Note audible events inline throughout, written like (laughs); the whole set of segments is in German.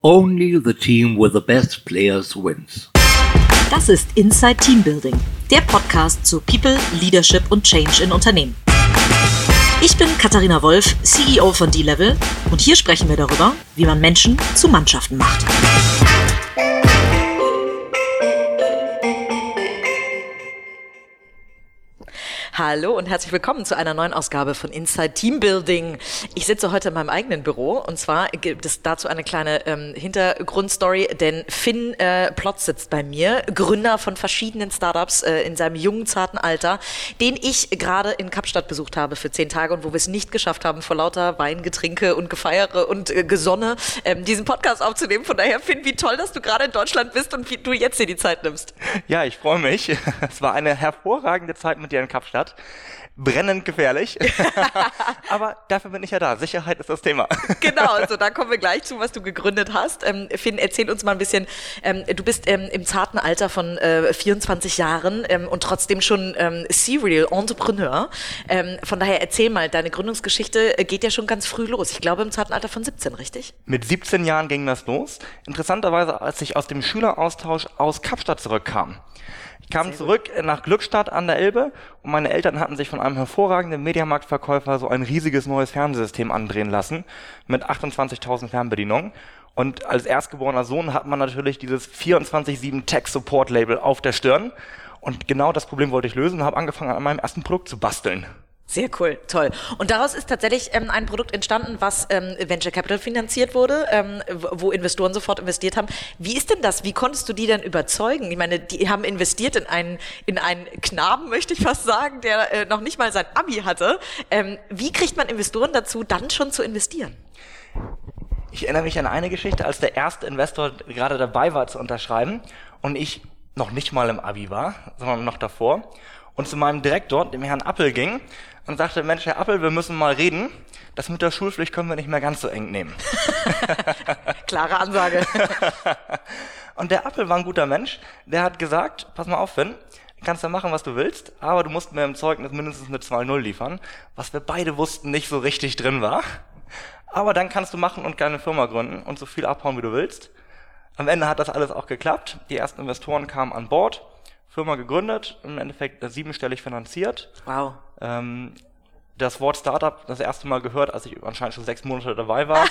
Only the team with the best players wins. Das ist Inside Team Building, der Podcast zu People, Leadership und Change in Unternehmen. Ich bin Katharina Wolf, CEO von D-Level und hier sprechen wir darüber, wie man Menschen zu Mannschaften macht. Hallo und herzlich willkommen zu einer neuen Ausgabe von Inside Team Building. Ich sitze heute in meinem eigenen Büro und zwar gibt es dazu eine kleine ähm, Hintergrundstory, denn Finn äh, Plotz sitzt bei mir, Gründer von verschiedenen Startups äh, in seinem jungen, zarten Alter, den ich gerade in Kapstadt besucht habe für zehn Tage und wo wir es nicht geschafft haben, vor lauter Wein, Getränke und Gefeiere und äh, Gesonne ähm, diesen Podcast aufzunehmen. Von daher, Finn, wie toll, dass du gerade in Deutschland bist und wie du jetzt dir die Zeit nimmst. Ja, ich freue mich. (laughs) Es war eine hervorragende Zeit mit dir in Kapstadt hat. Brennend gefährlich. (laughs) (laughs) Aber dafür bin ich ja da. Sicherheit ist das Thema. (laughs) genau, also da kommen wir gleich zu, was du gegründet hast. Ähm, Finn, erzähl uns mal ein bisschen. Ähm, du bist ähm, im zarten Alter von äh, 24 Jahren ähm, und trotzdem schon ähm, Serial Entrepreneur. Ähm, von daher erzähl mal, deine Gründungsgeschichte geht ja schon ganz früh los. Ich glaube im zarten Alter von 17, richtig? Mit 17 Jahren ging das los. Interessanterweise, als ich aus dem Schüleraustausch aus Kapstadt zurückkam. Ich kam zurück nach Glückstadt an der Elbe und meine Eltern hatten sich von einem hervorragenden Mediamarktverkäufer so ein riesiges neues Fernsehsystem andrehen lassen mit 28.000 Fernbedienungen. Und als erstgeborener Sohn hat man natürlich dieses 24-7 Tech Support Label auf der Stirn. Und genau das Problem wollte ich lösen und habe angefangen, an meinem ersten Produkt zu basteln. Sehr cool, toll. Und daraus ist tatsächlich ähm, ein Produkt entstanden, was ähm, Venture Capital finanziert wurde, ähm, wo Investoren sofort investiert haben. Wie ist denn das? Wie konntest du die denn überzeugen? Ich meine, die haben investiert in einen, in einen Knaben, (laughs) möchte ich fast sagen, der äh, noch nicht mal sein Abi hatte. Ähm, wie kriegt man Investoren dazu, dann schon zu investieren? Ich erinnere mich an eine Geschichte, als der erste Investor gerade dabei war zu unterschreiben und ich noch nicht mal im Abi war, sondern noch davor und zu meinem Direktor, dem Herrn Appel, ging und sagte, Mensch, Herr Appel, wir müssen mal reden. Das mit der Schulpflicht können wir nicht mehr ganz so eng nehmen. (laughs) Klare Ansage. (laughs) und der Appel war ein guter Mensch. Der hat gesagt, pass mal auf, Finn, kannst ja machen, was du willst, aber du musst mir im Zeugnis mindestens eine 2-0 liefern, was wir beide wussten nicht so richtig drin war. Aber dann kannst du machen und keine Firma gründen und so viel abhauen, wie du willst. Am Ende hat das alles auch geklappt. Die ersten Investoren kamen an Bord. Firma gegründet, im Endeffekt siebenstellig finanziert. Wow. Ähm, das Wort Startup das erste Mal gehört, als ich anscheinend schon sechs Monate dabei war,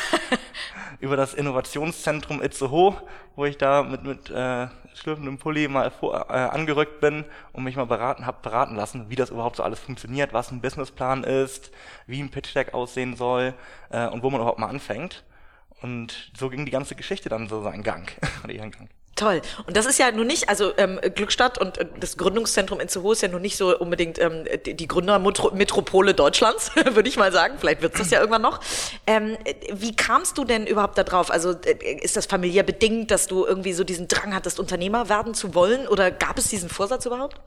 (laughs) über das Innovationszentrum Itzehoe, wo ich da mit, mit äh, schlürfendem Pulli mal vor, äh, angerückt bin und mich mal beraten habe beraten lassen, wie das überhaupt so alles funktioniert, was ein Businessplan ist, wie ein Pitch Deck aussehen soll äh, und wo man überhaupt mal anfängt. Und so ging die ganze Geschichte dann so seinen Gang, (laughs) oder ihren Gang. Toll. Und das ist ja nun nicht, also ähm, Glückstadt und äh, das Gründungszentrum in Zuho ist ja nun nicht so unbedingt ähm, die, die Gründermetropole Deutschlands, (laughs) würde ich mal sagen. Vielleicht wird es das ja irgendwann noch. Ähm, wie kamst du denn überhaupt da drauf? Also äh, ist das familiär bedingt, dass du irgendwie so diesen Drang hattest, Unternehmer werden zu wollen? Oder gab es diesen Vorsatz überhaupt?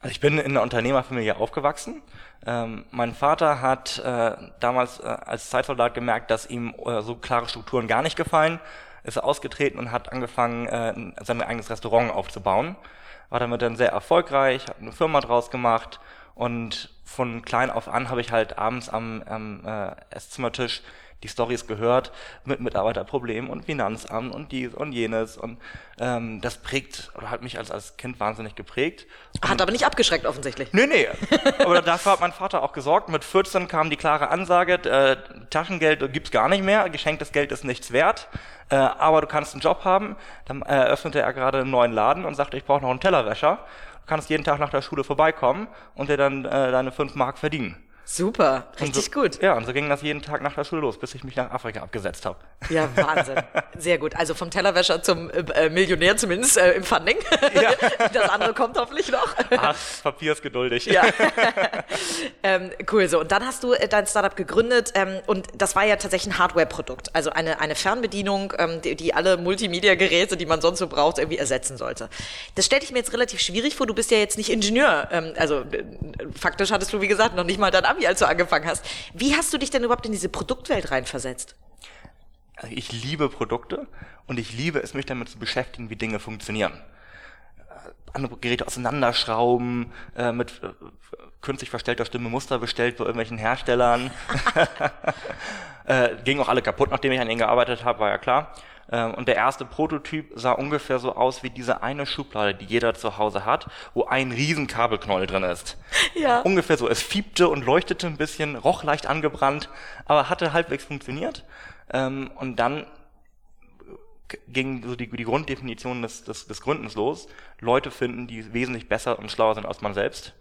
Also ich bin in einer Unternehmerfamilie aufgewachsen. Ähm, mein Vater hat äh, damals äh, als Zeitsoldat gemerkt, dass ihm äh, so klare Strukturen gar nicht gefallen ist er ausgetreten und hat angefangen, äh, sein eigenes Restaurant aufzubauen. War damit dann sehr erfolgreich, hat eine Firma draus gemacht und von klein auf an habe ich halt abends am, am äh, Esszimmertisch die Stories gehört mit Mitarbeiterproblemen und Finanzamt und dies und jenes und ähm, das prägt oder hat mich als, als Kind wahnsinnig geprägt. Und hat aber nicht abgeschreckt offensichtlich. Nee, nee. aber dafür hat mein Vater auch gesorgt. Mit 14 kam die klare Ansage, äh, Taschengeld gibt's gar nicht mehr, geschenktes Geld ist nichts wert, äh, aber du kannst einen Job haben. Dann eröffnete er gerade einen neuen Laden und sagte, ich brauche noch einen Tellerwäscher. Du kannst jeden Tag nach der Schule vorbeikommen und dir dann äh, deine fünf Mark verdienen. Super, richtig so, gut. Ja, und so ging das jeden Tag nach der Schule los, bis ich mich nach Afrika abgesetzt habe. Ja, (laughs) Wahnsinn. Sehr gut. Also vom Tellerwäscher zum äh, Millionär zumindest äh, im Funding. Ja. (laughs) Das andere kommt hoffentlich noch. Ach, Papier ist geduldig. Ja. (laughs) ähm, cool, so. Und dann hast du äh, dein Startup gegründet ähm, und das war ja tatsächlich ein Hardware-Produkt. Also eine, eine Fernbedienung, ähm, die, die alle Multimedia-Geräte, die man sonst so braucht, irgendwie ersetzen sollte. Das stelle ich mir jetzt relativ schwierig vor. Du bist ja jetzt nicht Ingenieur. Ähm, also äh, faktisch hattest du, wie gesagt, noch nicht mal dein Abi, als du angefangen hast. Wie hast du dich denn überhaupt in diese Produktwelt reinversetzt? Also ich liebe Produkte und ich liebe es, mich damit zu beschäftigen, wie Dinge funktionieren. Äh, andere Geräte auseinanderschrauben, äh, mit äh, künstlich verstellter Stimme Muster bestellt bei irgendwelchen Herstellern. (laughs) (laughs) äh, gingen auch alle kaputt, nachdem ich an ihnen gearbeitet habe, war ja klar. Ähm, und der erste Prototyp sah ungefähr so aus wie diese eine Schublade, die jeder zu Hause hat, wo ein riesen Kabelknäuel drin ist. Ja. Ungefähr so. Es fiebte und leuchtete ein bisschen, roch leicht angebrannt, aber hatte halbwegs funktioniert. Ähm, und dann ging so die, die Grunddefinition des, des, des Gründens los. Leute finden, die wesentlich besser und schlauer sind als man selbst.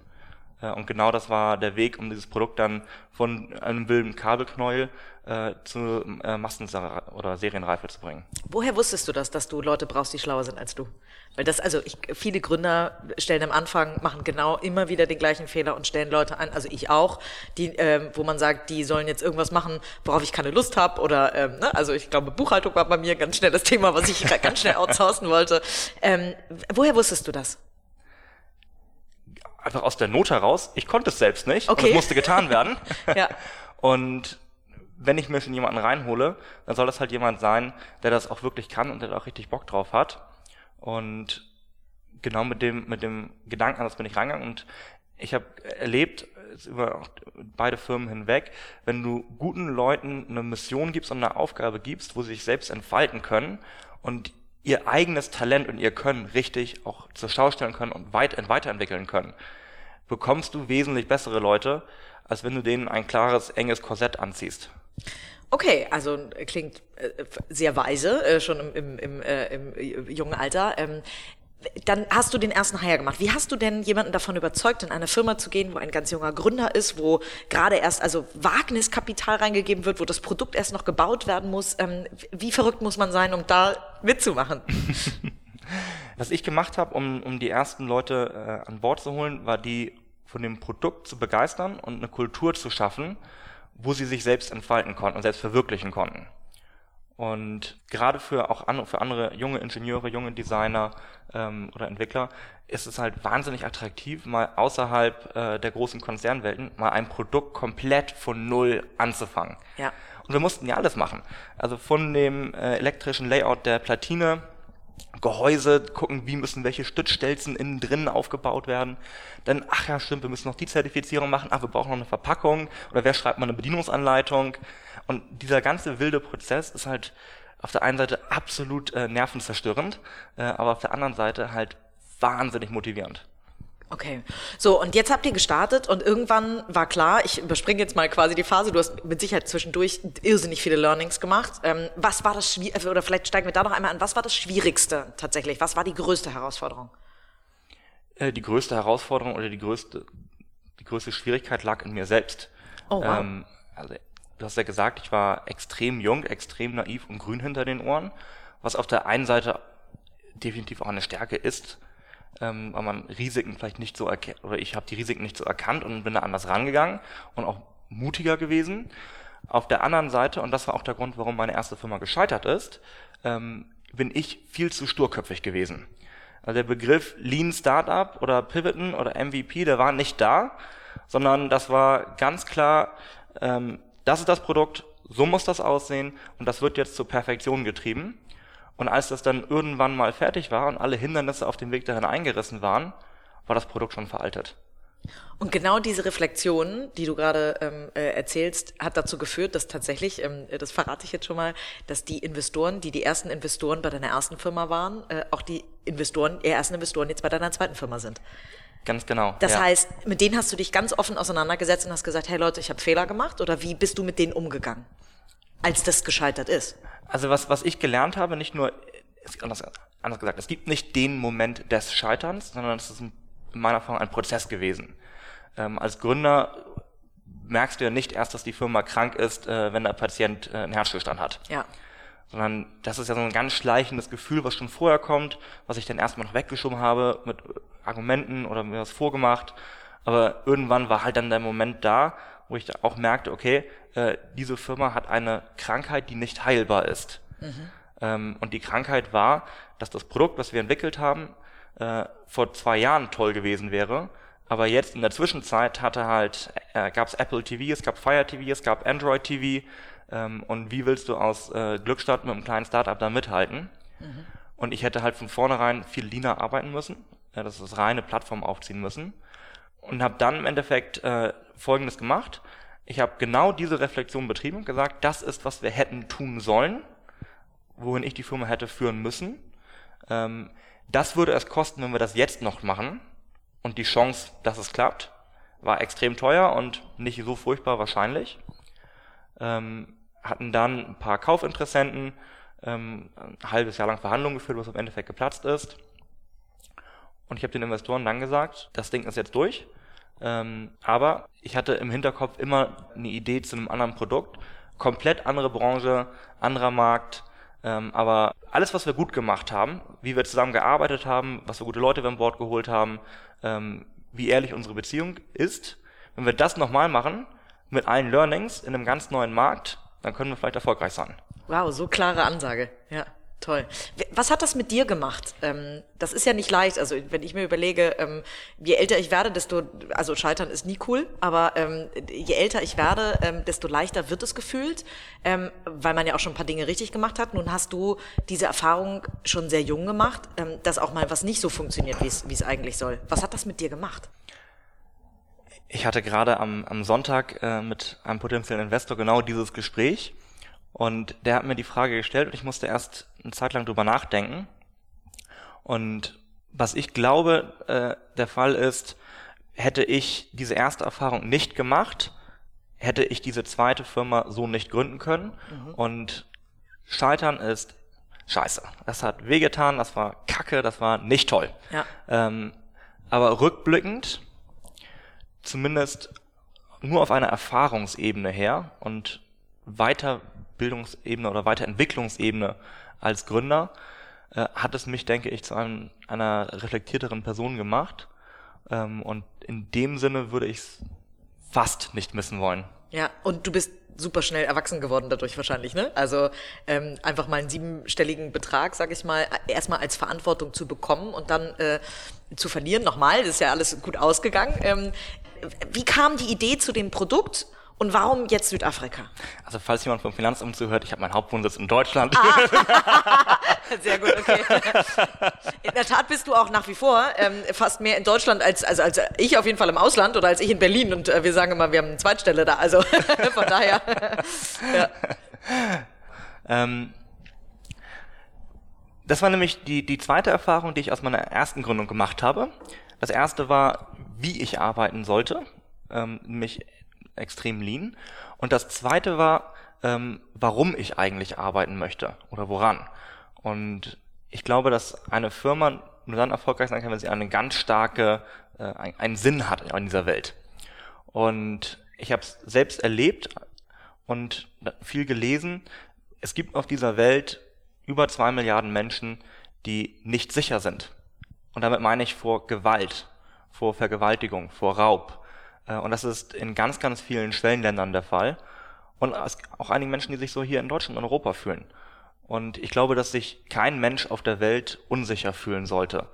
Äh, und genau das war der Weg, um dieses Produkt dann von einem wilden Kabelknäuel äh, zu äh, Massen- oder Serienreife zu bringen. Woher wusstest du das, dass du Leute brauchst, die schlauer sind als du? Weil das, also ich, viele Gründer stellen am Anfang, machen genau immer wieder den gleichen Fehler und stellen Leute an, also ich auch, die, ähm, wo man sagt, die sollen jetzt irgendwas machen, worauf ich keine Lust habe oder, ähm, ne? also ich glaube, Buchhaltung war bei mir ganz schnell das Thema, was ich (laughs) ganz schnell outsourcen wollte. Ähm, woher wusstest du das? Einfach aus der Not heraus. Ich konnte es selbst nicht. Okay. Und es musste getan werden. (laughs) ja. Und wenn ich mir schon jemanden reinhole, dann soll das halt jemand sein, der das auch wirklich kann und der da auch richtig Bock drauf hat. Und genau mit dem, mit dem Gedanken, das bin ich reingegangen und ich habe erlebt, über beide Firmen hinweg, wenn du guten Leuten eine Mission gibst und eine Aufgabe gibst, wo sie sich selbst entfalten können und ihr eigenes Talent und ihr Können richtig auch zur Schau stellen können und weit, weiterentwickeln können, bekommst du wesentlich bessere Leute, als wenn du denen ein klares, enges Korsett anziehst. Okay, also klingt äh, sehr weise, äh, schon im, im, im, äh, im jungen Alter. Ähm, dann hast du den ersten Hire gemacht. Wie hast du denn jemanden davon überzeugt, in eine Firma zu gehen, wo ein ganz junger Gründer ist, wo gerade erst also Wagniskapital reingegeben wird, wo das Produkt erst noch gebaut werden muss? Ähm, wie verrückt muss man sein, um da mitzumachen? (laughs) Was ich gemacht habe, um, um die ersten Leute äh, an Bord zu holen, war die von dem Produkt zu begeistern und eine Kultur zu schaffen, wo sie sich selbst entfalten konnten und selbst verwirklichen konnten. Und gerade für auch an, für andere junge Ingenieure, junge Designer ähm, oder Entwickler ist es halt wahnsinnig attraktiv, mal außerhalb äh, der großen Konzernwelten mal ein Produkt komplett von null anzufangen. Ja. Und wir mussten ja alles machen. Also von dem äh, elektrischen Layout der Platine Gehäuse, gucken, wie müssen welche Stützstelzen innen drin aufgebaut werden. Dann, ach ja, stimmt, wir müssen noch die Zertifizierung machen, ach, wir brauchen noch eine Verpackung oder wer schreibt mal eine Bedienungsanleitung. Und dieser ganze wilde Prozess ist halt auf der einen Seite absolut äh, nervenzerstörend, äh, aber auf der anderen Seite halt wahnsinnig motivierend. Okay. So, und jetzt habt ihr gestartet und irgendwann war klar, ich überspringe jetzt mal quasi die Phase, du hast mit Sicherheit zwischendurch irrsinnig viele Learnings gemacht. Ähm, was war das Schwierigste, oder vielleicht steigen wir da noch einmal an, was war das Schwierigste tatsächlich? Was war die größte Herausforderung? Äh, die größte Herausforderung oder die größte, die größte Schwierigkeit lag in mir selbst. Oh, wow. Ähm, also, du hast ja gesagt, ich war extrem jung, extrem naiv und grün hinter den Ohren, was auf der einen Seite definitiv auch eine Stärke ist, ähm, weil man Risiken vielleicht nicht so erkennt, oder ich habe die Risiken nicht so erkannt und bin da anders rangegangen und auch mutiger gewesen. Auf der anderen Seite, und das war auch der Grund, warum meine erste Firma gescheitert ist, ähm, bin ich viel zu sturköpfig gewesen. Also der Begriff Lean Startup oder Pivoten oder MVP, der war nicht da, sondern das war ganz klar, ähm, das ist das Produkt, so muss das aussehen und das wird jetzt zur Perfektion getrieben. Und als das dann irgendwann mal fertig war und alle Hindernisse auf dem Weg dahin eingerissen waren, war das Produkt schon veraltet. Und genau diese Reflexion, die du gerade ähm, äh, erzählst, hat dazu geführt, dass tatsächlich, ähm, das verrate ich jetzt schon mal, dass die Investoren, die die ersten Investoren bei deiner ersten Firma waren, äh, auch die Investoren, die ersten Investoren jetzt bei deiner zweiten Firma sind. Ganz genau. Das ja. heißt, mit denen hast du dich ganz offen auseinandergesetzt und hast gesagt, hey Leute, ich habe Fehler gemacht oder wie bist du mit denen umgegangen, als das gescheitert ist? Also was, was ich gelernt habe, nicht nur, anders, anders gesagt, es gibt nicht den Moment des Scheiterns, sondern es ist in meiner Erfahrung ein Prozess gewesen. Ähm, als Gründer merkst du ja nicht erst, dass die Firma krank ist, äh, wenn der Patient äh, einen Herzstillstand hat. Ja. Sondern das ist ja so ein ganz schleichendes Gefühl, was schon vorher kommt, was ich dann erstmal noch weggeschoben habe mit Argumenten oder mir was vorgemacht. Aber irgendwann war halt dann der Moment da, wo ich auch merkte, okay, äh, diese Firma hat eine Krankheit, die nicht heilbar ist. Mhm. Ähm, und die Krankheit war, dass das Produkt, was wir entwickelt haben, äh, vor zwei Jahren toll gewesen wäre. Aber jetzt in der Zwischenzeit hatte halt, äh, gab es Apple TV, es gab Fire TV, es gab Android TV. Ähm, und wie willst du aus äh, Glückstadt mit einem kleinen Startup da mithalten? Mhm. Und ich hätte halt von vornherein viel leaner arbeiten müssen, äh, das ist reine Plattform aufziehen müssen. Und habe dann im Endeffekt äh, Folgendes gemacht. Ich habe genau diese Reflexion betrieben und gesagt, das ist, was wir hätten tun sollen. wohin ich die Firma hätte führen müssen. Ähm, das würde es kosten, wenn wir das jetzt noch machen. Und die Chance, dass es klappt, war extrem teuer und nicht so furchtbar wahrscheinlich. Ähm, hatten dann ein paar Kaufinteressenten, ähm, ein halbes Jahr lang Verhandlungen geführt, was im Endeffekt geplatzt ist. Und ich habe den Investoren dann gesagt, das Ding ist jetzt durch. Ähm, aber ich hatte im Hinterkopf immer eine Idee zu einem anderen Produkt. Komplett andere Branche, anderer Markt. Ähm, aber alles, was wir gut gemacht haben, wie wir zusammen gearbeitet haben, was für gute Leute wir an Bord geholt haben, ähm, wie ehrlich unsere Beziehung ist, wenn wir das nochmal machen, mit allen Learnings in einem ganz neuen Markt, dann können wir vielleicht erfolgreich sein. Wow, so klare Ansage. Ja. Toll. Was hat das mit dir gemacht? Ähm, das ist ja nicht leicht. Also wenn ich mir überlege, ähm, je älter ich werde, desto, also Scheitern ist nie cool, aber ähm, je älter ich werde, desto leichter wird es gefühlt, weil man ja auch schon ein paar Dinge richtig gemacht hat. Nun hast du diese Erfahrung schon sehr jung gemacht, dass auch mal was nicht so funktioniert, wie es eigentlich soll. Was hat das mit dir gemacht? Ich hatte gerade am, am Sonntag äh, mit einem potenziellen Investor genau dieses Gespräch und der hat mir die Frage gestellt und ich musste erst eine Zeit lang drüber nachdenken. Und was ich glaube, äh, der Fall ist, hätte ich diese erste Erfahrung nicht gemacht, hätte ich diese zweite Firma so nicht gründen können. Mhm. Und Scheitern ist scheiße. Das hat wehgetan, das war kacke, das war nicht toll. Ja. Ähm, aber rückblickend, zumindest nur auf einer Erfahrungsebene her und weiter Bildungsebene oder Weiterentwicklungsebene als Gründer, äh, hat es mich, denke ich, zu einem, einer reflektierteren Person gemacht. Ähm, und in dem Sinne würde ich es fast nicht missen wollen. Ja, und du bist super schnell erwachsen geworden dadurch wahrscheinlich, ne? Also ähm, einfach mal einen siebenstelligen Betrag, sag ich mal, erstmal als Verantwortung zu bekommen und dann äh, zu verlieren. Nochmal, das ist ja alles gut ausgegangen. Ähm, wie kam die Idee zu dem Produkt und warum jetzt Südafrika? Also falls jemand vom Finanzamt zuhört, ich habe meinen Hauptwohnsitz in Deutschland. Ah. (laughs) Sehr gut, okay. In der Tat bist du auch nach wie vor ähm, fast mehr in Deutschland als, also als ich auf jeden Fall im Ausland oder als ich in Berlin. Und äh, wir sagen immer, wir haben eine Zweitstelle da. Also (laughs) von daher. ja. Ähm, das war nämlich die, die zweite Erfahrung, die ich aus meiner ersten Gründung gemacht habe. Das erste war, wie ich arbeiten sollte. Ähm, nämlich extrem lean. Und das zweite war, ähm, warum ich eigentlich arbeiten möchte oder woran. Und ich glaube, dass eine Firma nur dann erfolgreich sein kann, wenn sie eine ganz starke, äh, einen Sinn hat in dieser Welt. Und ich habe es selbst erlebt und viel gelesen. Es gibt auf dieser Welt über zwei Milliarden Menschen, die nicht sicher sind. Und damit meine ich vor Gewalt, vor Vergewaltigung, vor Raub, und das ist in ganz, ganz vielen Schwellenländern der Fall. Und auch einigen Menschen, die sich so hier in Deutschland und Europa fühlen. Und ich glaube, dass sich kein Mensch auf der Welt unsicher fühlen sollte.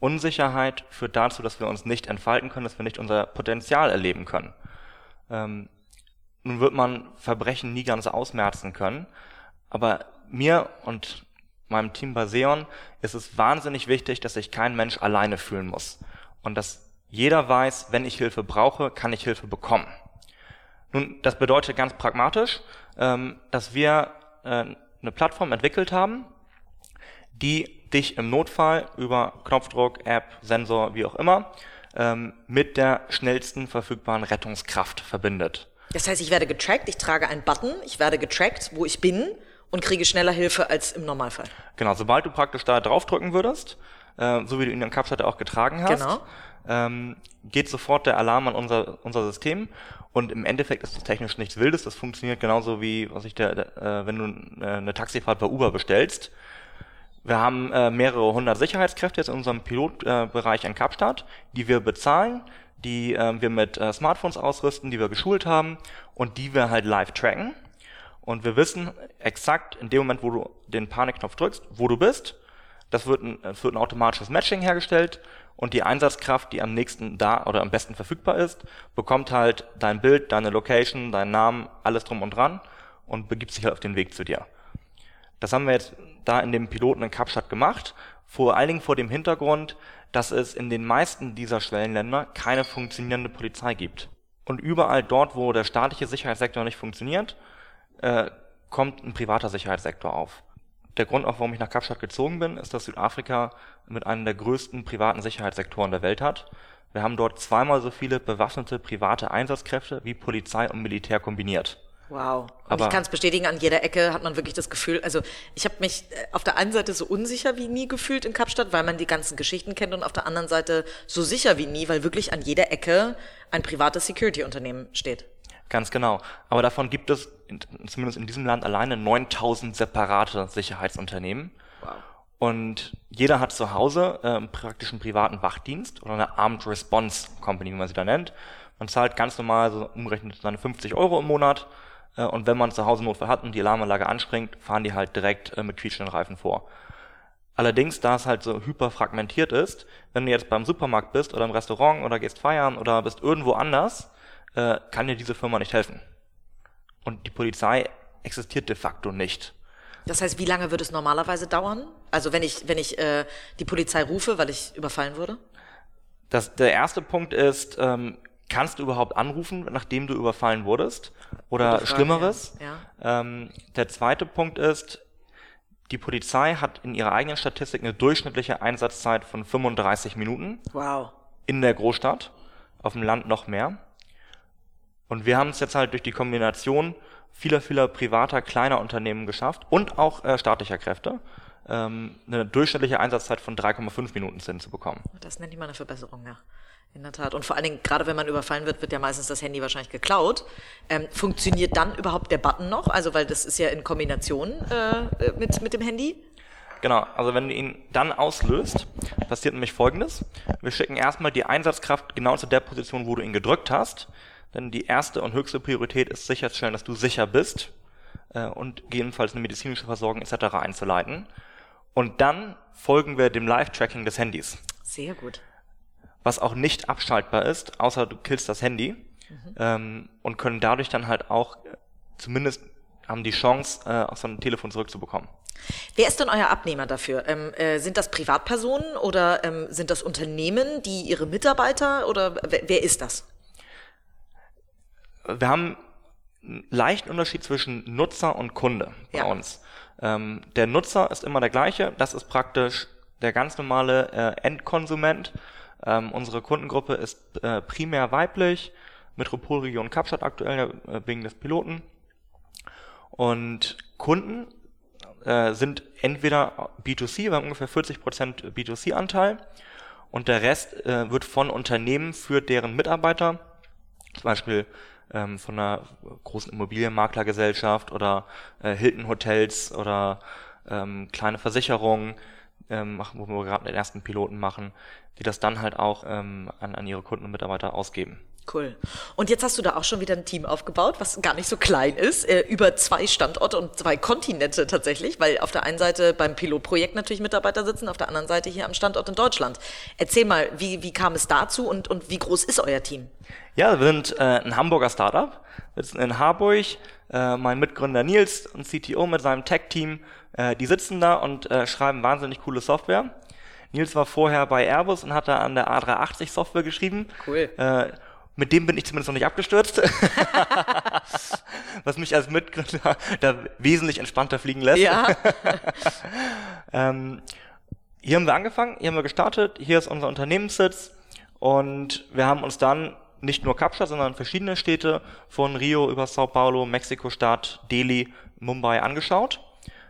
Unsicherheit führt dazu, dass wir uns nicht entfalten können, dass wir nicht unser Potenzial erleben können. Ähm, nun wird man Verbrechen nie ganz ausmerzen können, aber mir und meinem Team bei Seon ist es wahnsinnig wichtig, dass sich kein Mensch alleine fühlen muss. Und dass jeder weiß, wenn ich Hilfe brauche, kann ich Hilfe bekommen. Nun, das bedeutet ganz pragmatisch, ähm, dass wir äh, eine Plattform entwickelt haben, die dich im Notfall über Knopfdruck, App, Sensor, wie auch immer, ähm, mit der schnellsten verfügbaren Rettungskraft verbindet. Das heißt, ich werde getrackt, ich trage einen Button, ich werde getrackt, wo ich bin und kriege schneller Hilfe als im Normalfall. Genau, sobald du praktisch da draufdrücken würdest, äh, so wie du ihn in der Kapstadt auch getragen hast, genau ähm, geht sofort der Alarm an unser, unser System und im Endeffekt ist das technisch nichts Wildes. Das funktioniert genauso wie, was ich der, der äh, wenn du äh, eine Taxifahrt bei Uber bestellst. Wir haben äh, mehrere hundert Sicherheitskräfte jetzt in unserem Pilotbereich äh, in Kapstadt, die wir bezahlen, die äh, wir mit äh, Smartphones ausrüsten, die wir geschult haben und die wir halt live tracken. Und wir wissen exakt in dem Moment, wo du den Panikknopf drückst, wo du bist. Das wird ein, es wird ein automatisches Matching hergestellt und die Einsatzkraft, die am nächsten da oder am besten verfügbar ist, bekommt halt dein Bild, deine Location, deinen Namen, alles drum und dran und begibt sich halt auf den Weg zu dir. Das haben wir jetzt da in dem Piloten in Kapstadt gemacht, vor allen Dingen vor dem Hintergrund, dass es in den meisten dieser Schwellenländer keine funktionierende Polizei gibt. Und überall dort, wo der staatliche Sicherheitssektor nicht funktioniert, äh, kommt ein privater Sicherheitssektor auf. Der Grund auch, warum ich nach Kapstadt gezogen bin, ist, dass Südafrika mit einem der größten privaten Sicherheitssektoren der Welt hat. Wir haben dort zweimal so viele bewaffnete private Einsatzkräfte wie Polizei und Militär kombiniert. Wow. Und Aber- ich kann es bestätigen, an jeder Ecke hat man wirklich das Gefühl, also ich habe mich äh, auf der einen Seite so unsicher wie nie gefühlt in Kapstadt, weil man die ganzen Geschichten kennt und auf der anderen Seite so sicher wie nie, weil wirklich an jeder Ecke ein privates Security-Unternehmen steht. Ganz genau. Aber davon gibt es, in, zumindest in diesem Land alleine, 9000 separate Sicherheitsunternehmen. Wow. Und jeder hat zu Hause ähm, praktisch einen privaten Wachdienst oder eine Armed Response Company, wie man sie da nennt. Man zahlt ganz normal so umgerechnet seine 50 Euro im Monat. Äh, und wenn man zu Hause Notfall hat und die Alarmanlage anspringt, fahren die halt direkt äh, mit quietschenden Reifen vor. Allerdings, da es halt so hyperfragmentiert ist, wenn du jetzt beim Supermarkt bist oder im Restaurant oder gehst feiern oder bist irgendwo anders, äh, kann dir diese Firma nicht helfen. Und die Polizei existiert de facto nicht. Das heißt, wie lange würde es normalerweise dauern? Also wenn ich, wenn ich äh, die Polizei rufe, weil ich überfallen wurde? Das, der erste Punkt ist, ähm, kannst du überhaupt anrufen, nachdem du überfallen wurdest? Oder Frage, Schlimmeres? ja. Ähm, der zweite Punkt ist, die Polizei hat in ihrer eigenen Statistik eine durchschnittliche Einsatzzeit von 35 Minuten Wow. in der Großstadt, auf dem Land noch mehr. Und wir haben es jetzt halt durch die Kombination vieler, vieler privater, kleiner Unternehmen geschafft und auch äh, staatlicher Kräfte, ähm, eine durchschnittliche Einsatzzeit von 3,5 Minuten hinzubekommen. Das nenne ich mal eine Verbesserung, ja. In der Tat. Und vor allen Dingen, gerade wenn man überfallen wird, wird ja meistens das Handy wahrscheinlich geklaut. Ähm, funktioniert dann überhaupt der Button noch? Also, weil das ist ja in Kombination äh, mit, mit dem Handy. Genau, also wenn du ihn dann auslöst, passiert nämlich folgendes. Wir schicken erstmal die Einsatzkraft genau zu der Position, wo du ihn gedrückt hast. Denn die erste und höchste Priorität ist sicherzustellen, dass du sicher bist äh, und gegebenenfalls eine medizinische Versorgung etc. einzuleiten. Und dann folgen wir dem Live-Tracking des Handys, Sehr gut. was auch nicht abschaltbar ist, außer du killst das Handy ähm, und können dadurch dann halt auch äh, zumindest haben die Chance, äh, auf so ein Telefon zurückzubekommen. Wer ist denn euer Abnehmer dafür? Ähm, äh, sind das Privatpersonen oder ähm, sind das Unternehmen, die ihre Mitarbeiter oder wer, wer ist das? Wir haben einen leichten Unterschied zwischen Nutzer und Kunde bei Ja. uns. Ähm, der Nutzer ist immer der gleiche. Das ist praktisch der ganz normale äh, Endkonsument. Ähm, unsere Kundengruppe ist äh, primär weiblich, Metropolregion Kapstadt aktuell äh, wegen des Piloten. Und Kunden äh, sind entweder B2C, wir haben ungefähr 40% B2C-Anteil und der Rest äh, wird von Unternehmen für deren Mitarbeiter, zum Beispiel ähm, von einer großen Immobilienmaklergesellschaft oder äh, Hilton Hotels oder ähm, kleine Versicherungen, ähm, machen, wo wir gerade den ersten Piloten machen, die das dann halt auch ähm, an, an ihre Kunden und Mitarbeiter ausgeben. Cool. Und jetzt hast du da auch schon wieder ein Team aufgebaut, was gar nicht so klein ist, äh, über zwei Standorte und zwei Kontinente tatsächlich, weil auf der einen Seite beim Pilotprojekt natürlich Mitarbeiter sitzen, auf der anderen Seite hier am Standort in Deutschland. Erzähl mal, wie, wie kam es dazu und, und wie groß ist euer Team? Ja, wir sind äh, ein Hamburger Startup. Wir sitzen in Harburg. Äh, mein Mitgründer Nils und CTO mit seinem Tech-Team, äh, die sitzen da und äh, schreiben wahnsinnig coole Software. Nils war vorher bei Airbus und hat da an der A380 Software geschrieben. Cool. Äh, mit dem bin ich zumindest noch nicht abgestürzt. (laughs) Was mich als Mitgründer da wesentlich entspannter fliegen lässt. Ja, (laughs) Ähm, hier haben wir angefangen, hier haben wir gestartet, hier ist unser Unternehmenssitz und wir haben uns dann nicht nur Kapstadt, sondern verschiedene Städte von Rio über Sao Paulo, Mexiko-Stadt, Delhi, Mumbai angeschaut,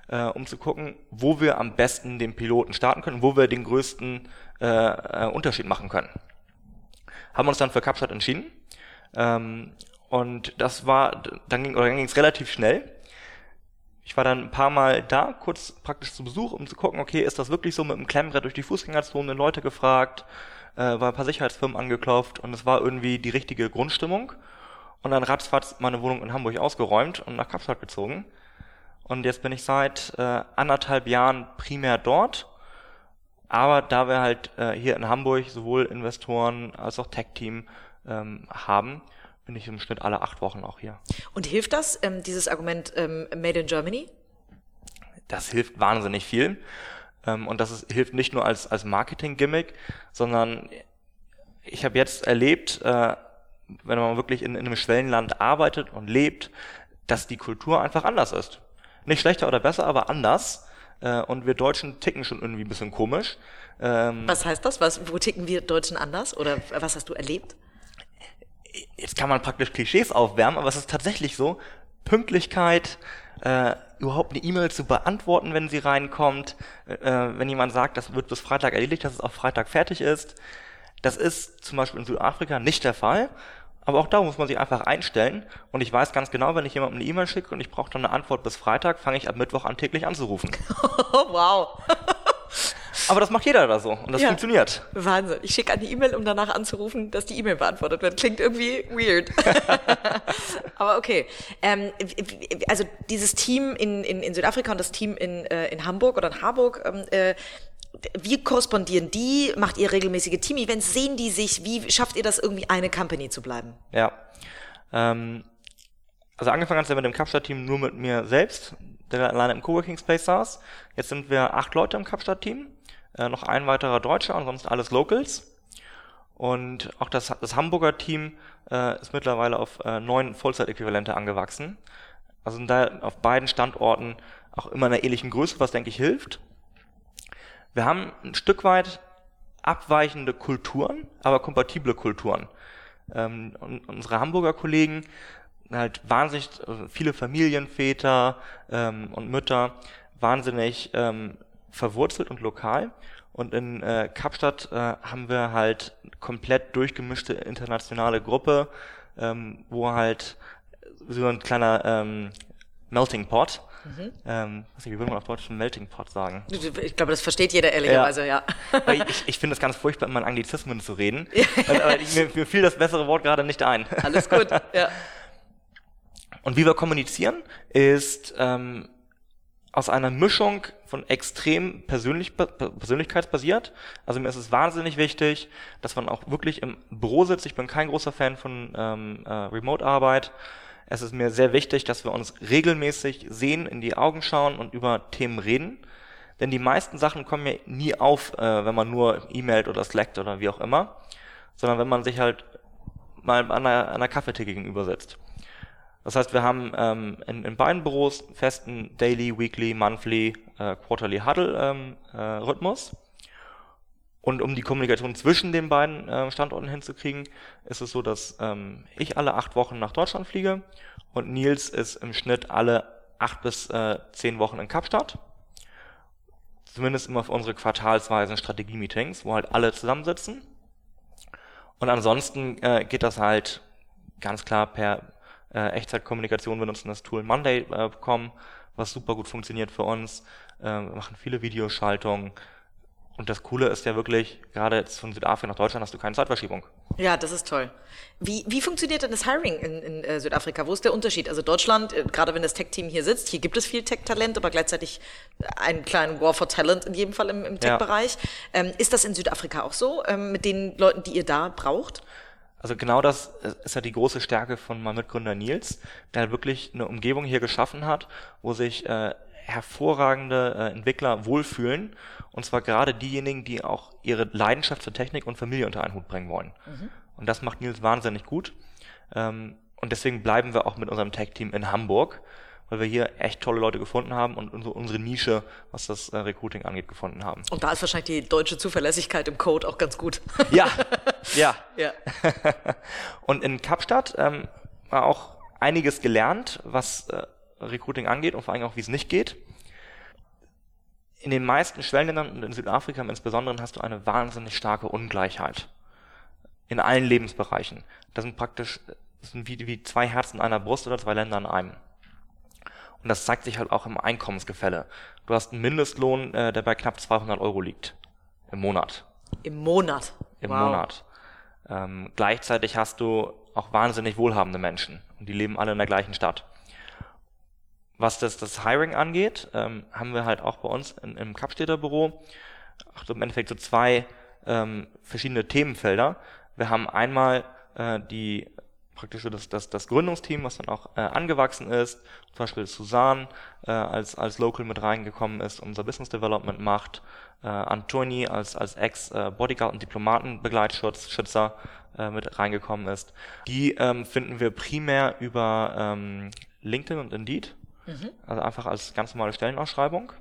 äh, um zu gucken, wo wir am besten den Piloten starten können, wo wir den größten äh, äh, Unterschied machen können. Haben uns dann für Kapstadt entschieden ähm, und das war, dann ging es relativ schnell. Ich war dann ein paar Mal da, kurz praktisch zu Besuch, um zu gucken, okay, ist das wirklich so mit dem Klemmbrett durch die Fußgängerzone, Leute gefragt, äh, war ein paar Sicherheitsfirmen angeklopft und es war irgendwie die richtige Grundstimmung. Und dann ratzfatz meine Wohnung in Hamburg ausgeräumt und nach Kapstadt gezogen. Und jetzt bin ich seit äh, anderthalb Jahren primär dort. Aber da wir halt äh, hier in Hamburg sowohl Investoren als auch Tech-Team ähm, haben, bin ich im Schnitt alle acht Wochen auch hier. und hilft das, ähm, dieses Argument ähm, Made in Germany? das hilft wahnsinnig viel. Ähm, und das ist, hilft nicht nur als, als Marketing-Gimmick, sondern ich habe jetzt erlebt, äh, wenn man wirklich in, in einem Schwellenland arbeitet und lebt, dass die Kultur einfach anders ist. Nicht schlechter oder besser, aber anders. Äh, und wir Deutschen ticken schon irgendwie ein bisschen komisch. Ähm, was heißt das? Was, wo ticken wir Deutschen anders? Oder was hast du erlebt? Jetzt kann man praktisch Klischees aufwärmen, aber es ist tatsächlich so, Pünktlichkeit, äh, überhaupt eine E-Mail zu beantworten, wenn sie reinkommt, äh, wenn jemand sagt, das wird bis Freitag erledigt, dass es auch Freitag fertig ist. Das ist zum Beispiel in Südafrika nicht der Fall. Aber auch da muss man sich einfach einstellen. Und ich weiß ganz genau, wenn ich jemandem eine E-Mail schicke und ich brauche dann eine Antwort bis Freitag, fange ich ab Mittwoch an, täglich anzurufen. (laughs) wow. (laughs) Aber das macht jeder da so und das ja. funktioniert. Wahnsinn. Ich schicke eine E-Mail, um danach anzurufen, dass die E-Mail beantwortet wird. Klingt irgendwie weird. (laughs) Aber okay. Ähm, also dieses Team in, in, in Südafrika und das Team in, äh, in Hamburg oder in Harburg, ähm, äh, wie korrespondieren die? Macht ihr regelmäßige Team-Events? Sehen die sich? Wie schafft ihr das irgendwie eine Company zu bleiben? Ja. Ähm, also angefangen hat es ja mit dem Kapstadt-Team nur mit mir selbst, der alleine im Coworking Space saß. Jetzt sind wir acht Leute im Kapstadt-Team, äh, noch ein weiterer Deutscher und sonst alles Locals. Und auch das, das Hamburger Team äh, ist mittlerweile auf äh, neun Vollzeitäquivalente angewachsen. Also sind da auf beiden Standorten auch immer in einer ähnlichen Größe, was denke ich hilft. Wir haben ein Stück weit abweichende Kulturen, aber kompatible Kulturen. Ähm, unsere Hamburger Kollegen halt wahnsinnig also viele Familienväter ähm, und Mütter, wahnsinnig ähm, verwurzelt und lokal. Und in äh, Kapstadt äh, haben wir halt komplett durchgemischte internationale Gruppe, ähm, wo halt so ein kleiner ähm, Melting Pot Mhm. Ähm, was, wie würde man auf Deutsch Melting Pot sagen? Ich glaube, das versteht jeder ehrlicherweise, ja. ja. ich ich finde es ganz furchtbar, immer in Anglizismen zu reden. aber ich, mir, mir fiel das bessere Wort gerade nicht ein. Alles gut, ja. (laughs) Und wie wir kommunizieren, ist ähm, aus einer Mischung von extrem persönlich, persönlichkeitsbasiert. Also mir ist es wahnsinnig wichtig, dass man auch wirklich im Büro sitzt. Ich bin kein großer Fan von ähm, äh, Remote-Arbeit. Es ist mir sehr wichtig, dass wir uns regelmäßig sehen, in die Augen schauen und über Themen reden. Denn die meisten Sachen kommen ja nie auf, äh, wenn man nur e-mailt oder slackt oder wie auch immer, sondern wenn man sich halt mal an einer, einer Kaffeetheke gegenüber sitzt. Das heißt, wir haben ähm, in, in beiden Büros festen Daily, Weekly, Monthly, äh, Quarterly Huddle ähm, äh, Rhythmus. Und um die Kommunikation zwischen den beiden äh, Standorten hinzukriegen, ist es so, dass ähm, ich alle acht Wochen nach Deutschland fliege und Nils ist im Schnitt alle acht bis äh, zehn Wochen in Kapstadt. Zumindest immer für unsere quartalsweisen Strategie-Meetings, wo halt alle zusammensitzen. Und ansonsten äh, geht das halt ganz klar per äh, Echtzeitkommunikation. Wir nutzen das Tool Monday.com, was super gut funktioniert für uns. Äh, wir machen viele Videoschaltungen und das Coole ist ja wirklich, gerade jetzt von Südafrika nach Deutschland hast du keine Zeitverschiebung. Ja, das ist toll. Wie, wie funktioniert denn das Hiring in, in äh, Südafrika? Wo ist der Unterschied? Also Deutschland, äh, gerade wenn das Tech-Team hier sitzt, hier gibt es viel Tech-Talent, aber gleichzeitig einen kleinen War for Talent in jedem Fall im, im Tech-Bereich. Ja. Ähm, ist das in Südafrika auch so, ähm, mit den Leuten, die ihr da braucht? Also genau das ist ja die große Stärke von meinem Mitgründer Nils, der wirklich eine Umgebung hier geschaffen hat, wo sich äh, hervorragende äh, Entwickler wohlfühlen. Und zwar gerade diejenigen, die auch ihre Leidenschaft zur Technik und Familie unter einen Hut bringen wollen. Mhm. Und das macht Nils wahnsinnig gut. Ähm, und deswegen bleiben wir auch mit unserem Tech-Team in Hamburg, weil wir hier echt tolle Leute gefunden haben und unsere Nische, was das äh, Recruiting angeht, gefunden haben. Und da ist wahrscheinlich die deutsche Zuverlässigkeit im Code auch ganz gut. Ja, (laughs) ja. ja. (laughs) und in Kapstadt ähm, war auch einiges gelernt, was äh, Recruiting angeht und vor allem auch, wie es nicht geht. In den meisten Schwellenländern und in Südafrika im Insbesondere hast du eine wahnsinnig starke Ungleichheit. In allen Lebensbereichen. Das sind praktisch das sind wie, wie zwei Herzen einer Brust oder zwei Länder in einem. Und das zeigt sich halt auch im Einkommensgefälle. Du hast einen Mindestlohn, äh, der bei knapp 200 Euro liegt. Im Monat. Im Monat? Im wow. Monat. Ähm, gleichzeitig hast du auch wahnsinnig wohlhabende Menschen. Und die leben alle in der gleichen Stadt. Was das, das Hiring angeht, ähm, haben wir halt auch bei uns in, im Kapstädter Büro ach, im Endeffekt so zwei ähm, verschiedene Themenfelder. Wir haben einmal äh, die praktisch das, das, das Gründungsteam, was dann auch äh, angewachsen ist, zum Beispiel Susan äh, als, als Local mit reingekommen ist, unser Business Development macht, äh, Antoni als, als Ex-Bodyguard und Diplomatenbegleitschützer äh, mit reingekommen ist. Die ähm, finden wir primär über ähm, LinkedIn und Indeed Mhm. Also einfach als ganz normale Stellenausschreibung.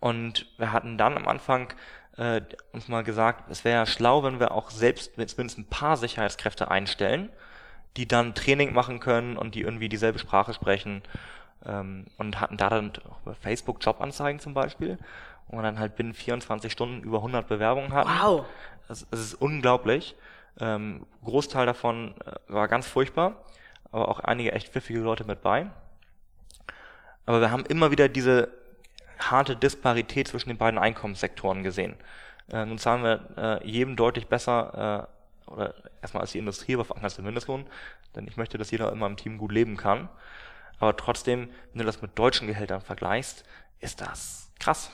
Und wir hatten dann am Anfang äh, uns mal gesagt, es wäre ja schlau, wenn wir auch selbst zumindest ein paar Sicherheitskräfte einstellen, die dann Training machen können und die irgendwie dieselbe Sprache sprechen ähm, und hatten da dann auch über Facebook Jobanzeigen zum Beispiel, wo man dann halt binnen 24 Stunden über 100 Bewerbungen hatten. Wow. Es, es ist unglaublich. Ähm, Großteil davon äh, war ganz furchtbar, aber auch einige echt pfiffige Leute mit bei. Aber wir haben immer wieder diese harte Disparität zwischen den beiden Einkommenssektoren gesehen. Äh, nun zahlen wir äh, jedem deutlich besser, äh, oder erstmal als die Industrie, aber vor allem als der Mindestlohn, denn ich möchte, dass jeder immer im Team gut leben kann. Aber trotzdem, wenn du das mit deutschen Gehältern vergleichst, ist das krass.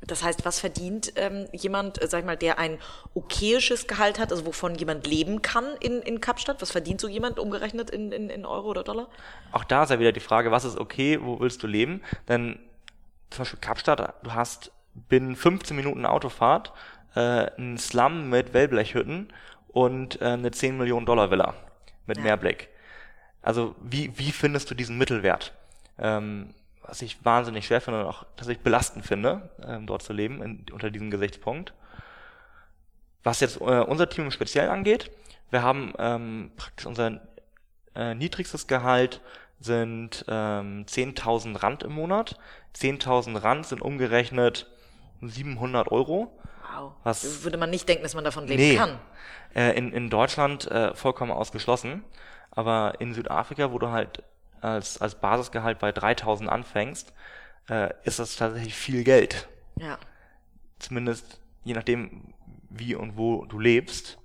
Das heißt, was verdient ähm, jemand, äh, sag ich mal, der ein okayisches Gehalt hat, also wovon jemand leben kann in, in Kapstadt? Was verdient so jemand umgerechnet in, in, in Euro oder Dollar? Auch da ist ja wieder die Frage, was ist okay, wo willst du leben? Denn zum Beispiel Kapstadt, du hast binnen 15 Minuten Autofahrt äh, einen Slum mit Wellblechhütten und äh, eine 10 Millionen Dollar Villa mit Ja. Mehrblick. Also wie, wie findest du diesen Mittelwert? Ähm, was ich wahnsinnig schwer finde und auch tatsächlich belastend finde, ähm, dort zu leben, in, unter diesem Gesichtspunkt. Was jetzt äh, unser Team im Speziellen angeht, wir haben ähm, praktisch unser äh, niedrigstes Gehalt sind ähm, 10.000 Rand im Monat. 10.000 Rand sind umgerechnet 700 Euro. Wow. Was- Würde man nicht denken, dass man davon leben Nee. kann. Äh, in, in Deutschland äh, vollkommen ausgeschlossen. Aber in Südafrika, wo du halt als, als Basisgehalt bei 3000 anfängst, äh, ist das tatsächlich viel Geld. Ja. Zumindest je nachdem, wie und wo du lebst.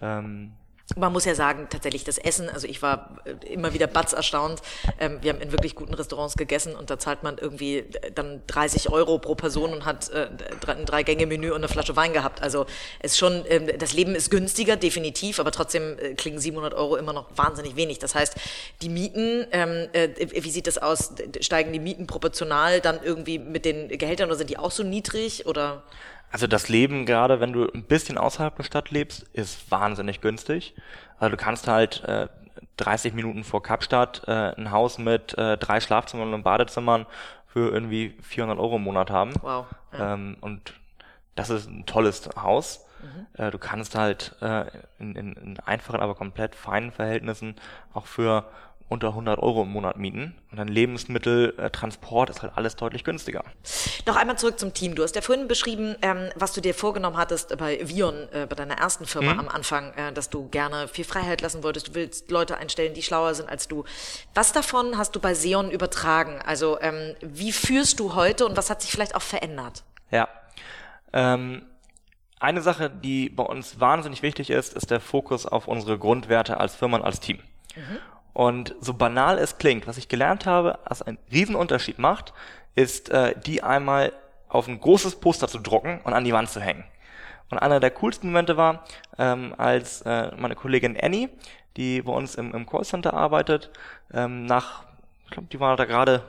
Ähm, Man muss ja sagen, tatsächlich das Essen, also ich war äh, immer wieder batz erstaunt. Ähm, wir haben in wirklich guten Restaurants gegessen und da zahlt man irgendwie äh, dann 30 Euro pro Person und hat äh, ein Drei-Gänge-Menü und eine Flasche Wein gehabt. Also es schon, ähm, das Leben ist günstiger, definitiv, aber trotzdem klingen 700 Euro immer noch wahnsinnig wenig. Das heißt, die Mieten, ähm, äh, wie sieht das aus? Steigen die Mieten proportional dann irgendwie mit den Gehältern oder sind die auch so niedrig oder? Also das Leben, gerade wenn du ein bisschen außerhalb der Stadt lebst, ist wahnsinnig günstig. Also du kannst halt äh, 30 Minuten vor Kapstadt äh, ein Haus mit äh, drei Schlafzimmern und Badezimmern für irgendwie 400 Euro im Monat haben. Wow, ja. Ähm, und das ist ein tolles Haus. Äh, du kannst halt äh, in, in, in einfachen, aber komplett feinen Verhältnissen auch für unter 100 Euro im Monat mieten. Und dann Lebensmittel, äh, Transport ist halt alles deutlich günstiger. Noch einmal zurück zum Team. Du hast ja vorhin beschrieben, ähm, was du dir vorgenommen hattest bei Vion, äh, bei deiner ersten Firma am Anfang, äh, dass du gerne viel Freiheit lassen wolltest. Du willst Leute einstellen, die schlauer sind als du. Was davon hast du bei Seon übertragen? Also ähm, wie führst du heute und was hat sich vielleicht auch verändert? Ja. Ähm, eine Sache, die bei uns wahnsinnig wichtig ist, ist der Fokus auf unsere Grundwerte als Firma und als Team. Und so banal es klingt, was ich gelernt habe, was einen Riesenunterschied macht, ist, äh, die einmal auf ein großes Poster zu drucken und an die Wand zu hängen. Und einer der coolsten Momente war, ähm, als äh, meine Kollegin Annie, die bei uns im, im Callcenter arbeitet, ähm, nach, ich glaube, die war da gerade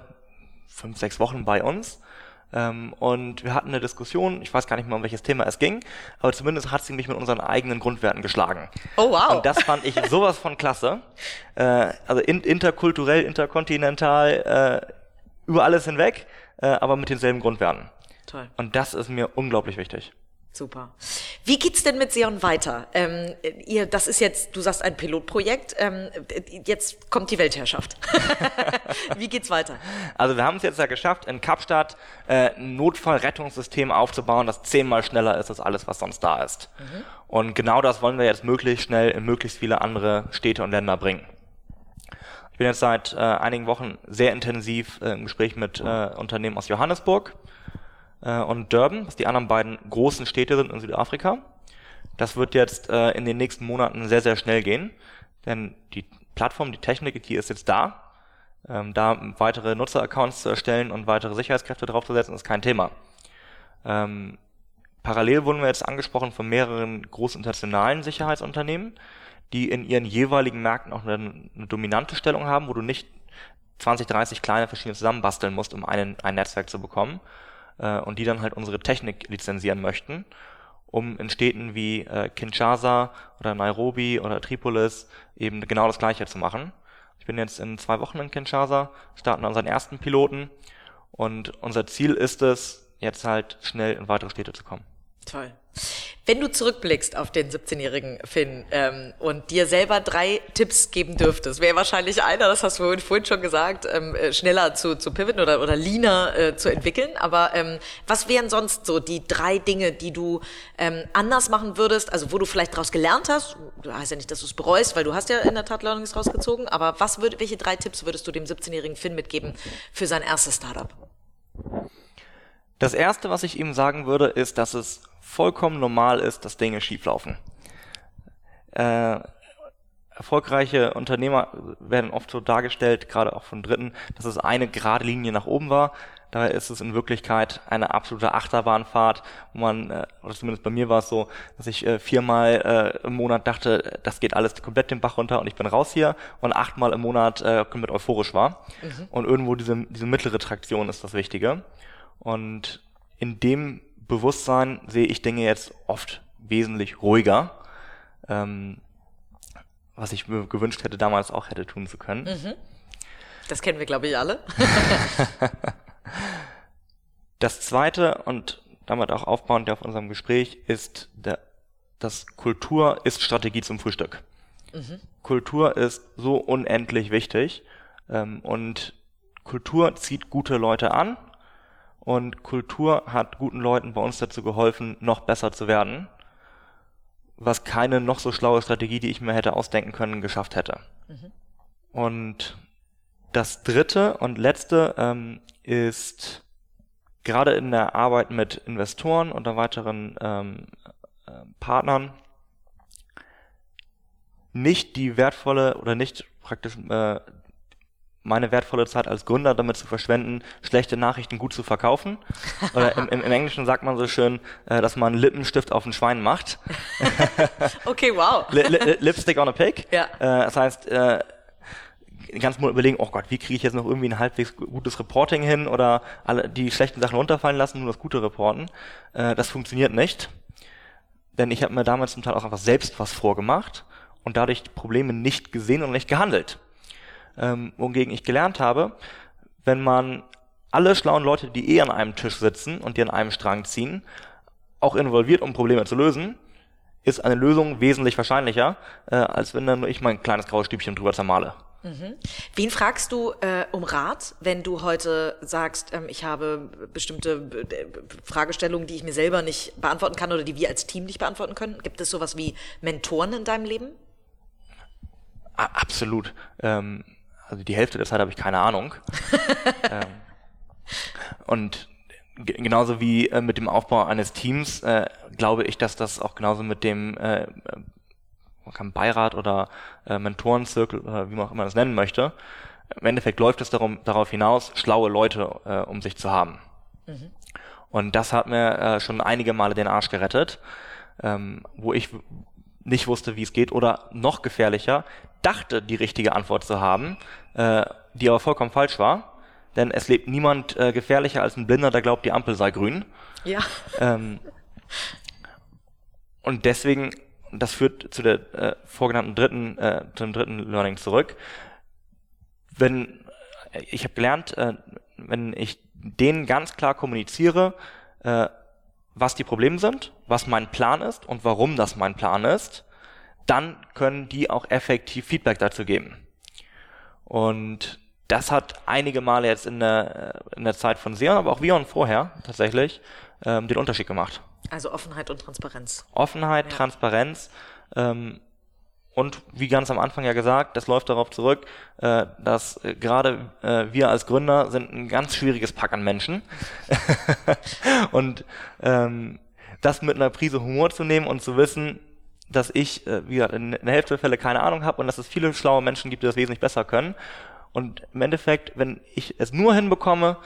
fünf, sechs Wochen bei uns. Ähm, und wir hatten eine Diskussion, ich weiß gar nicht mehr, um welches Thema es ging, aber zumindest hat sie mich mit unseren eigenen Grundwerten geschlagen. Oh, wow. Und das fand ich sowas von klasse. Äh, also in, interkulturell, interkontinental, äh, über alles hinweg, äh, aber mit denselben Grundwerten. Toll. Und das ist mir unglaublich wichtig. Super. Wie geht's denn mit Seon weiter? Ähm, ihr, das ist jetzt, du sagst ein Pilotprojekt. Ähm, jetzt kommt die Weltherrschaft. (laughs) Wie geht's weiter? Also wir haben es jetzt ja geschafft, in Kapstadt äh, ein Notfallrettungssystem aufzubauen, das zehnmal schneller ist als alles, was sonst da ist. Und genau das wollen wir jetzt möglichst schnell in möglichst viele andere Städte und Länder bringen. Ich bin jetzt seit äh, einigen Wochen sehr intensiv äh, im Gespräch mit äh, Unternehmen aus Johannesburg äh, und Durban, was die anderen beiden großen Städte sind in Südafrika. Das wird jetzt äh, in den nächsten Monaten sehr, sehr schnell gehen, denn die Plattform, die Technik, die ist jetzt da. Ähm, da weitere Nutzeraccounts zu erstellen und weitere Sicherheitskräfte draufzusetzen, ist kein Thema. Ähm, parallel wurden wir jetzt angesprochen von mehreren großen internationalen Sicherheitsunternehmen, die in ihren jeweiligen Märkten auch eine, eine dominante Stellung haben, wo du nicht 20, 30 kleine verschiedene zusammenbasteln musst, um einen, ein Netzwerk zu bekommen, äh, und die dann halt unsere Technik lizenzieren möchten, um in Städten wie äh, Kinshasa oder Nairobi oder Tripolis eben genau das Gleiche zu machen. Ich bin jetzt in zwei Wochen in Kinshasa, starten unseren ersten Piloten und unser Ziel ist es, jetzt halt schnell in weitere Städte zu kommen. Toll. Wenn du zurückblickst auf den 17-jährigen Finn ähm, und dir selber drei Tipps geben dürftest, wäre wahrscheinlich einer, das hast du vorhin schon gesagt, ähm, äh, schneller zu, zu pivoten oder, oder leaner äh, zu entwickeln. Aber ähm, was wären sonst so die drei Dinge, die du ähm, anders machen würdest, also wo du vielleicht daraus gelernt hast? Du heißt ja nicht, dass du es bereust, weil du hast ja in der Tat Learnings rausgezogen. Aber was würd, welche drei Tipps würdest du dem 17-jährigen Finn mitgeben für sein erstes Startup? Das erste, was ich ihm sagen würde, ist, dass es vollkommen normal ist, dass Dinge schieflaufen. Äh, erfolgreiche Unternehmer werden oft so dargestellt, gerade auch von Dritten, dass es eine gerade Linie nach oben war. Daher ist es in Wirklichkeit eine absolute Achterbahnfahrt, wo man, äh, oder zumindest bei mir war es so, dass ich äh, viermal äh, im Monat dachte, das geht alles komplett den Bach runter und ich bin raus hier und achtmal im Monat komplett euphorisch war. Mhm. Und irgendwo diese, diese mittlere Traktion ist das Wichtige. Und in dem Bewusstsein sehe ich Dinge jetzt oft wesentlich ruhiger, ähm, was ich mir gewünscht hätte, damals auch hätte tun zu können. Mhm. Das kennen wir, glaube ich, alle. (laughs) das zweite und damit auch aufbauend auf unserem Gespräch ist, der, dass Kultur ist Strategie zum Frühstück. Mhm. Kultur ist so unendlich wichtig ähm, und Kultur zieht gute Leute an und Kultur hat guten Leuten bei uns dazu geholfen, noch besser zu werden, was keine noch so schlaue Strategie, die ich mir hätte ausdenken können, geschafft hätte. Mhm. Und das dritte und letzte ähm, ist gerade in der Arbeit mit Investoren und weiteren ähm, äh, Partnern nicht die wertvolle oder nicht praktisch äh, meine wertvolle Zeit als Gründer damit zu verschwenden, schlechte Nachrichten gut zu verkaufen. Oder im, im, im Englischen sagt man so schön, äh, dass man Lippenstift auf ein Schwein macht. (laughs) okay, wow. Li li Lipstick on a pig. Ja. Äh, das heißt, äh, ganz mal überlegen, oh Gott, wie kriege ich jetzt noch irgendwie ein halbwegs gutes Reporting hin oder alle die schlechten Sachen runterfallen lassen, nur das Gute reporten. Äh, das funktioniert nicht. Denn ich habe mir damals zum Teil auch einfach selbst was vorgemacht und dadurch Probleme nicht gesehen und nicht gehandelt ähm, wogegen ich gelernt habe, wenn man alle schlauen Leute, die eh an einem Tisch sitzen und die an einem Strang ziehen, auch involviert, um Probleme zu lösen, ist eine Lösung wesentlich wahrscheinlicher, äh, als wenn dann nur ich mein kleines graues Stübchen drüber zermale. Mhm. Wen fragst du äh, um Rat, wenn du heute sagst, ähm, ich habe bestimmte äh, Fragestellungen, die ich mir selber nicht beantworten kann oder die wir als Team nicht beantworten können? Gibt es sowas wie Mentoren in deinem Leben? Absolut. Ähm, also die Hälfte der Zeit habe ich keine Ahnung. (laughs) ähm, und genauso wie äh, mit dem Aufbau eines Teams äh, glaube ich, dass das auch genauso mit dem äh, kann Beirat oder äh, Mentorenzirkel oder wie man auch immer das nennen möchte. Im Endeffekt läuft es darum, darauf hinaus, schlaue Leute äh, um sich zu haben. Mhm. Und das hat mir äh, schon einige Male den Arsch gerettet, ähm, wo ich nicht wusste, wie es geht oder noch gefährlicher, dachte, die richtige Antwort zu haben, äh, die aber vollkommen falsch war. Denn es lebt niemand äh, gefährlicher als ein Blinder, der glaubt, die Ampel sei grün. Ja. Ähm, und deswegen, das führt zu der äh, vorgenannten dritten, äh, zum dritten Learning zurück. Wenn ich habe gelernt, äh, wenn ich denen ganz klar kommuniziere, äh, was die Probleme sind, was mein Plan ist und warum das mein Plan ist, dann können die auch effektiv Feedback dazu geben. Und das hat einige Male jetzt in der, äh, in der Zeit von Seon, aber auch Vion vorher tatsächlich ähm, den Unterschied gemacht. Also Offenheit und Transparenz. Offenheit, ja. Transparenz ähm, und wie ganz am Anfang ja gesagt, das läuft darauf zurück, äh, dass äh, gerade äh, wir als Gründer sind ein ganz schwieriges Pack an Menschen. (laughs) und ähm, das mit einer Prise Humor zu nehmen und zu wissen, dass ich, äh, wie gesagt, in der Hälfte der Fälle keine Ahnung habe und dass es viele schlaue Menschen gibt, die das wesentlich besser können. Und im Endeffekt, wenn ich es nur hinbekomme,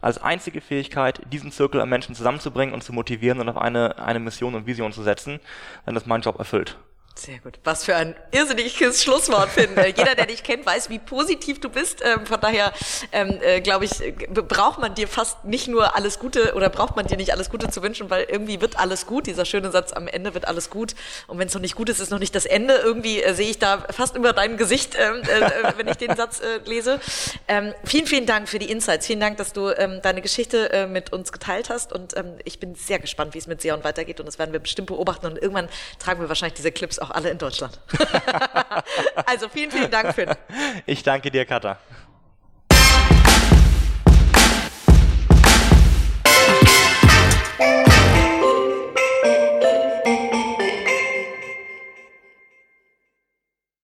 als einzige Fähigkeit, diesen Zirkel an Menschen zusammenzubringen und zu motivieren und auf eine, eine Mission und Vision zu setzen, dann ist mein Job erfüllt. Sehr gut. Was für ein irrsinniges Schlusswort, Finn. Äh, jeder, der dich kennt, weiß, wie positiv du bist. Ähm, von daher, ähm, äh, glaube ich, äh, braucht man dir fast nicht nur alles Gute oder braucht man dir nicht alles Gute zu wünschen, weil irgendwie wird alles gut. Dieser schöne Satz, am Ende wird alles gut. Und wenn es noch nicht gut ist, ist noch nicht das Ende. Irgendwie sehe ich da fast über dein Gesicht, ähm, äh, äh, wenn ich den Satz lese. Vielen, vielen Dank für die Insights. Vielen Dank, dass du deine Geschichte mit uns geteilt hast. Und ich bin sehr gespannt, wie es mit Seon weitergeht. Und das werden wir bestimmt beobachten. Und irgendwann tragen wir wahrscheinlich diese Clips auch auch alle in Deutschland. (laughs) also vielen, vielen Dank, Finn. Ich danke dir, Katha.